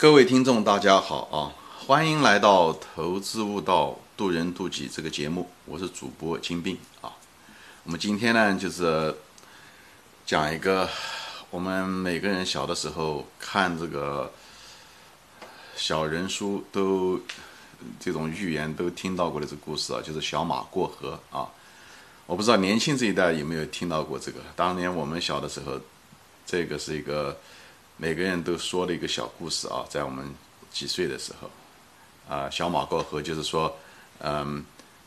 各位听众，大家好啊！欢迎来到《投资悟道，渡人渡己》这个节目，我是主播金兵啊。我们今天呢，就是讲一个我们每个人小的时候看这个小人书都这种寓言都听到过的这个故事啊，就是小马过河啊。我不知道年轻这一代有没有听到过这个？当年我们小的时候，这个是一个。每个人都说了一个小故事啊，在我们几岁的时候，啊，小马过河就是说，嗯，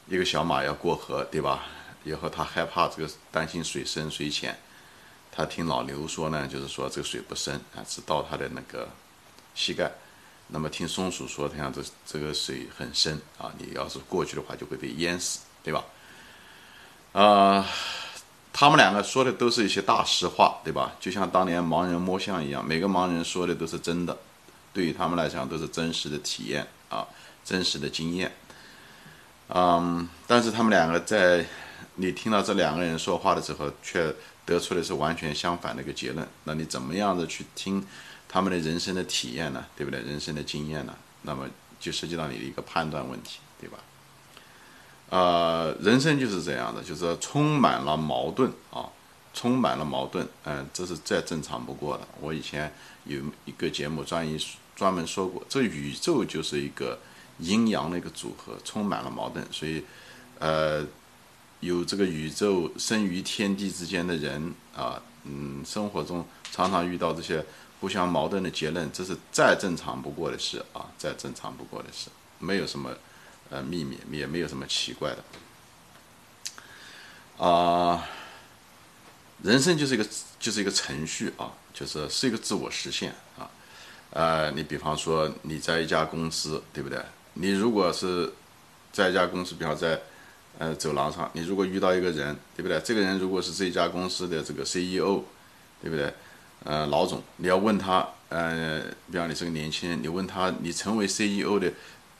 一个小马要过河，对吧？以后他害怕这个，担心水深水浅，他听老牛说呢，就是说这个水不深啊，只到他的那个膝盖。那么听松鼠说，他讲这这个水很深啊，你要是过去的话就会被淹死，对吧？啊。他们两个说的都是一些大实话，对吧？就像当年盲人摸象一样，每个盲人说的都是真的，对于他们来讲都是真实的体验啊，真实的经验。嗯，但是他们两个在你听到这两个人说话的时候，却得出的是完全相反的一个结论。那你怎么样的去听他们的人生的体验呢？对不对？人生的经验呢？那么就涉及到你的一个判断问题，对吧？呃，人生就是这样的，就是充满了矛盾啊，充满了矛盾，嗯，这是再正常不过的。我以前有一个节目专一专门说过，这宇宙就是一个阴阳的一个组合，充满了矛盾，所以，呃，有这个宇宙生于天地之间的人啊，嗯，生活中常常遇到这些互相矛盾的结论，这是再正常不过的事啊，再正常不过的事，没有什么。呃，秘密也没有什么奇怪的，啊，人生就是一个就是一个程序啊，就是是一个自我实现啊，呃，你比方说你在一家公司，对不对？你如果是在一家公司，比方在呃走廊上，你如果遇到一个人，对不对？这个人如果是这家公司的这个 CEO，对不对？呃，老总，你要问他，呃，比方你是个年轻人，你问他，你成为 CEO 的。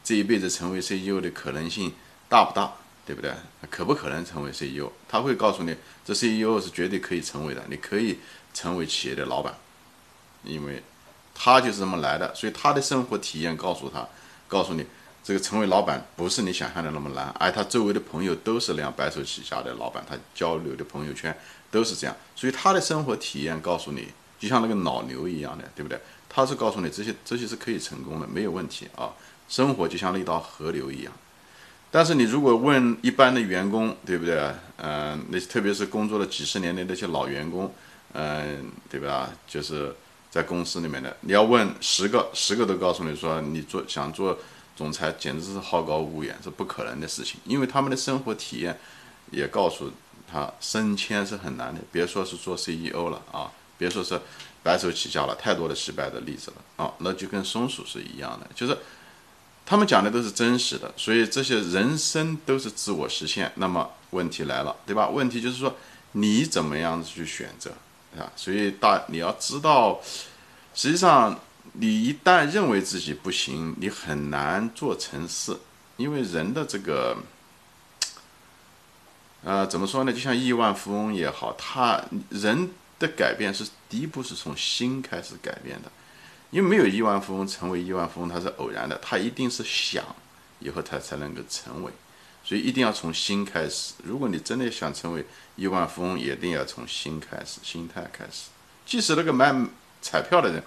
这一辈子成为 CEO 的可能性大不大？对不对？可不可能成为 CEO？他会告诉你，这 CEO 是绝对可以成为的。你可以成为企业的老板，因为他就是这么来的。所以他的生活体验告诉他，告诉你，这个成为老板不是你想象的那么难。而他周围的朋友都是那样白手起家的老板，他交流的朋友圈都是这样。所以他的生活体验告诉你，就像那个老牛一样的，对不对？他是告诉你这些这些是可以成功的，没有问题啊。生活就像那道河流一样，但是你如果问一般的员工，对不对？嗯，那特别是工作了几十年的那些老员工，嗯，对吧？就是在公司里面的，你要问十个，十个都告诉你说，你做想做总裁，简直是好高骛远，是不可能的事情。因为他们的生活体验也告诉他，升迁是很难的，别说是做 CEO 了啊，别说是白手起家了，太多的失败的例子了啊。那就跟松鼠是一样的，就是。他们讲的都是真实的，所以这些人生都是自我实现。那么问题来了，对吧？问题就是说你怎么样子去选择啊？所以大你要知道，实际上你一旦认为自己不行，你很难做成事，因为人的这个，呃，怎么说呢？就像亿万富翁也好，他人的改变是第一步是从心开始改变的。因为没有亿万富翁成为亿万富翁，他是偶然的，他一定是想以后他才能够成为，所以一定要从心开始。如果你真的想成为亿万富翁，一定要从心开始，心态开始。即使那个卖彩票的人，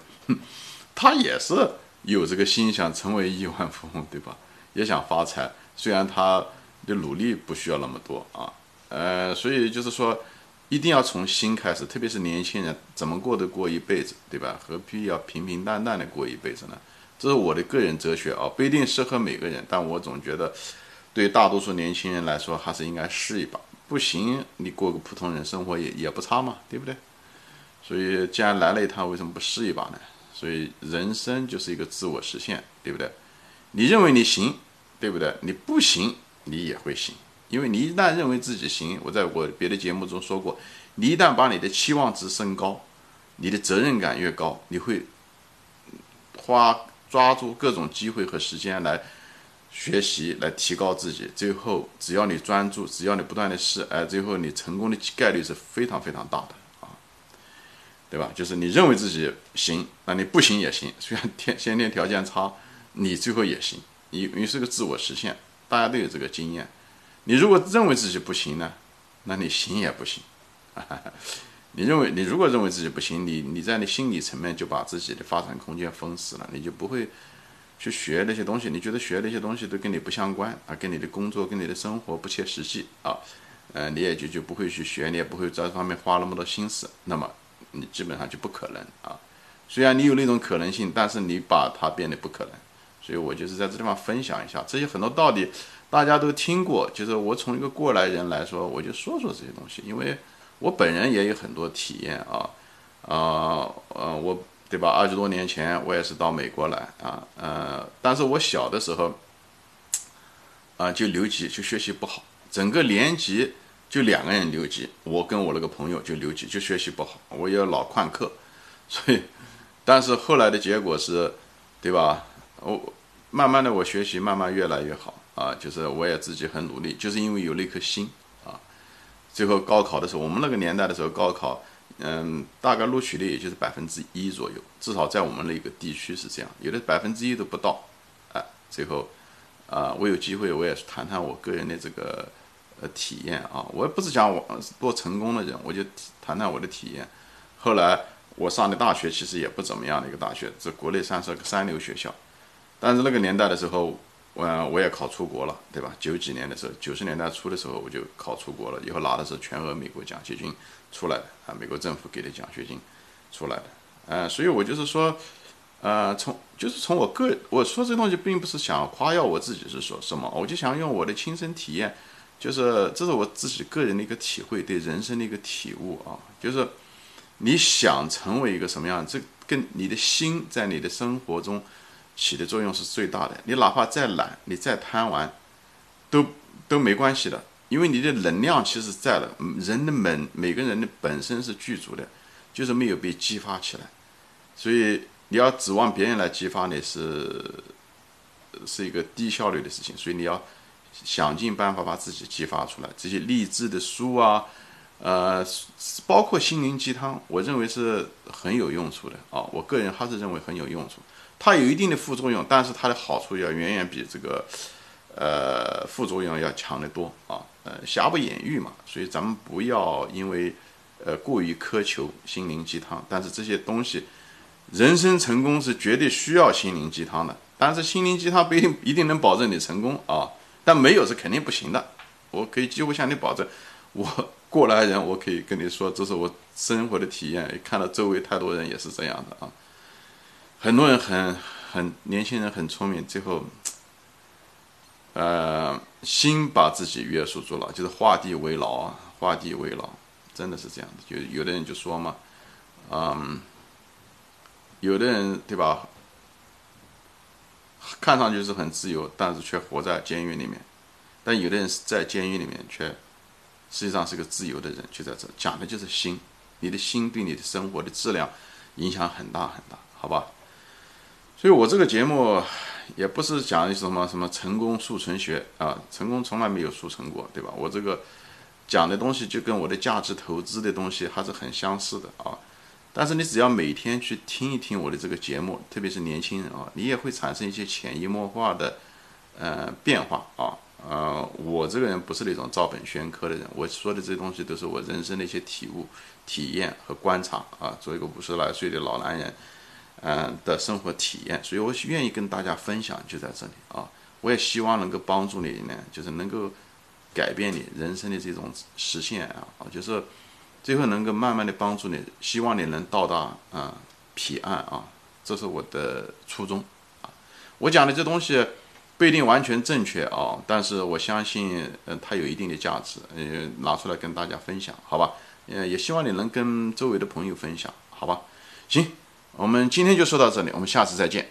他也是有这个心想成为亿万富翁，对吧？也想发财，虽然他的努力不需要那么多啊，呃，所以就是说。一定要从心开始，特别是年轻人，怎么过得过一辈子，对吧？何必要平平淡淡的过一辈子呢？这是我的个人哲学啊，不一定适合每个人，但我总觉得，对大多数年轻人来说，还是应该试一把。不行，你过个普通人生活也也不差嘛，对不对？所以，既然来了一趟，为什么不试一把呢？所以，人生就是一个自我实现，对不对？你认为你行，对不对？你不行，你也会行。因为你一旦认为自己行，我在我别的节目中说过，你一旦把你的期望值升高，你的责任感越高，你会花抓住各种机会和时间来学习，来提高自己。最后，只要你专注，只要你不断的试，哎，最后你成功的概率是非常非常大的啊。对吧？就是你认为自己行，那你不行也行，虽然天先天条件差，你最后也行。你你是个自我实现，大家都有这个经验。你如果认为自己不行呢，那你行也不行。你认为你如果认为自己不行，你你在你心理层面就把自己的发展空间封死了，你就不会去学那些东西。你觉得学那些东西都跟你不相关啊，跟你的工作跟你的生活不切实际啊，呃，你也就就不会去学，你也不会在这方面花那么多心思，那么你基本上就不可能啊。虽然你有那种可能性，但是你把它变得不可能。所以我就是在这地方分享一下这些很多道理，大家都听过。就是我从一个过来人来说，我就说说这些东西，因为。我本人也有很多体验啊，啊呃，我对吧？二十多年前我也是到美国来啊，呃，但是我小的时候啊就留级，就学习不好，整个年级就两个人留级，我跟我那个朋友就留级，就学习不好，我也老旷课，所以，但是后来的结果是，对吧？我慢慢的我学习慢慢越来越好啊，就是我也自己很努力，就是因为有那颗心啊。最后高考的时候，我们那个年代的时候，高考，嗯，大概录取率也就是百分之一左右，至少在我们那个地区是这样，有的百分之一都不到，哎，最后，啊，我有机会我也谈谈我个人的这个呃体验啊，我也不是讲我多成功的人，我就谈谈我的体验。后来我上的大学其实也不怎么样的一个大学，这国内算是个三流学校，但是那个年代的时候。我我也考出国了，对吧？九几年的时候，九十年代初的时候，我就考出国了。以后拿的是全额美国奖学金出来的啊，美国政府给的奖学金出来的。呃，所以我就是说，呃，从就是从我个我说这东西，并不是想夸耀我自己是说什么，我就想用我的亲身体验，就是这是我自己个人的一个体会，对人生的一个体悟啊。就是你想成为一个什么样，这跟你的心在你的生活中。起的作用是最大的。你哪怕再懒，你再贪玩，都都没关系的，因为你的能量其实在了。人的本每个人的本身是具足的，就是没有被激发起来。所以你要指望别人来激发你，是是一个低效率的事情。所以你要想尽办法把自己激发出来。这些励志的书啊，呃，包括心灵鸡汤，我认为是很有用处的啊。我个人还是认为很有用处。它有一定的副作用，但是它的好处要远远比这个，呃，副作用要强得多啊。呃，瑕不掩瑜嘛，所以咱们不要因为，呃，过于苛求心灵鸡汤。但是这些东西，人生成功是绝对需要心灵鸡汤的。但是心灵鸡汤不一定一定能保证你成功啊，但没有是肯定不行的。我可以几乎向你保证，我过来人，我可以跟你说，这是我生活的体验，看到周围太多人也是这样的啊。很多人很很年轻人很聪明，最后，呃，心把自己约束住了，就是画地为牢啊，画地为牢，真的是这样的。就有的人就说嘛，嗯，有的人对吧，看上去是很自由，但是却活在监狱里面；但有的人是在监狱里面，却实际上是个自由的人，就在这讲的就是心，你的心对你的生活的质量影响很大很大，好吧？所以我这个节目也不是讲什么什么成功速成学啊，成功从来没有速成过，对吧？我这个讲的东西就跟我的价值投资的东西还是很相似的啊。但是你只要每天去听一听我的这个节目，特别是年轻人啊，你也会产生一些潜移默化的呃变化啊。呃，我这个人不是那种照本宣科的人，我说的这些东西都是我人生的一些体悟、体验和观察啊。作为一个五十来岁的老男人。嗯的生活体验，所以我愿意跟大家分享，就在这里啊！我也希望能够帮助你呢，就是能够改变你人生的这种实现啊，就是最后能够慢慢的帮助你，希望你能到达啊彼岸啊，这是我的初衷啊！我讲的这东西不一定完全正确啊，但是我相信，嗯，它有一定的价值，嗯，拿出来跟大家分享，好吧？嗯，也希望你能跟周围的朋友分享，好吧？行。我们今天就说到这里，我们下次再见。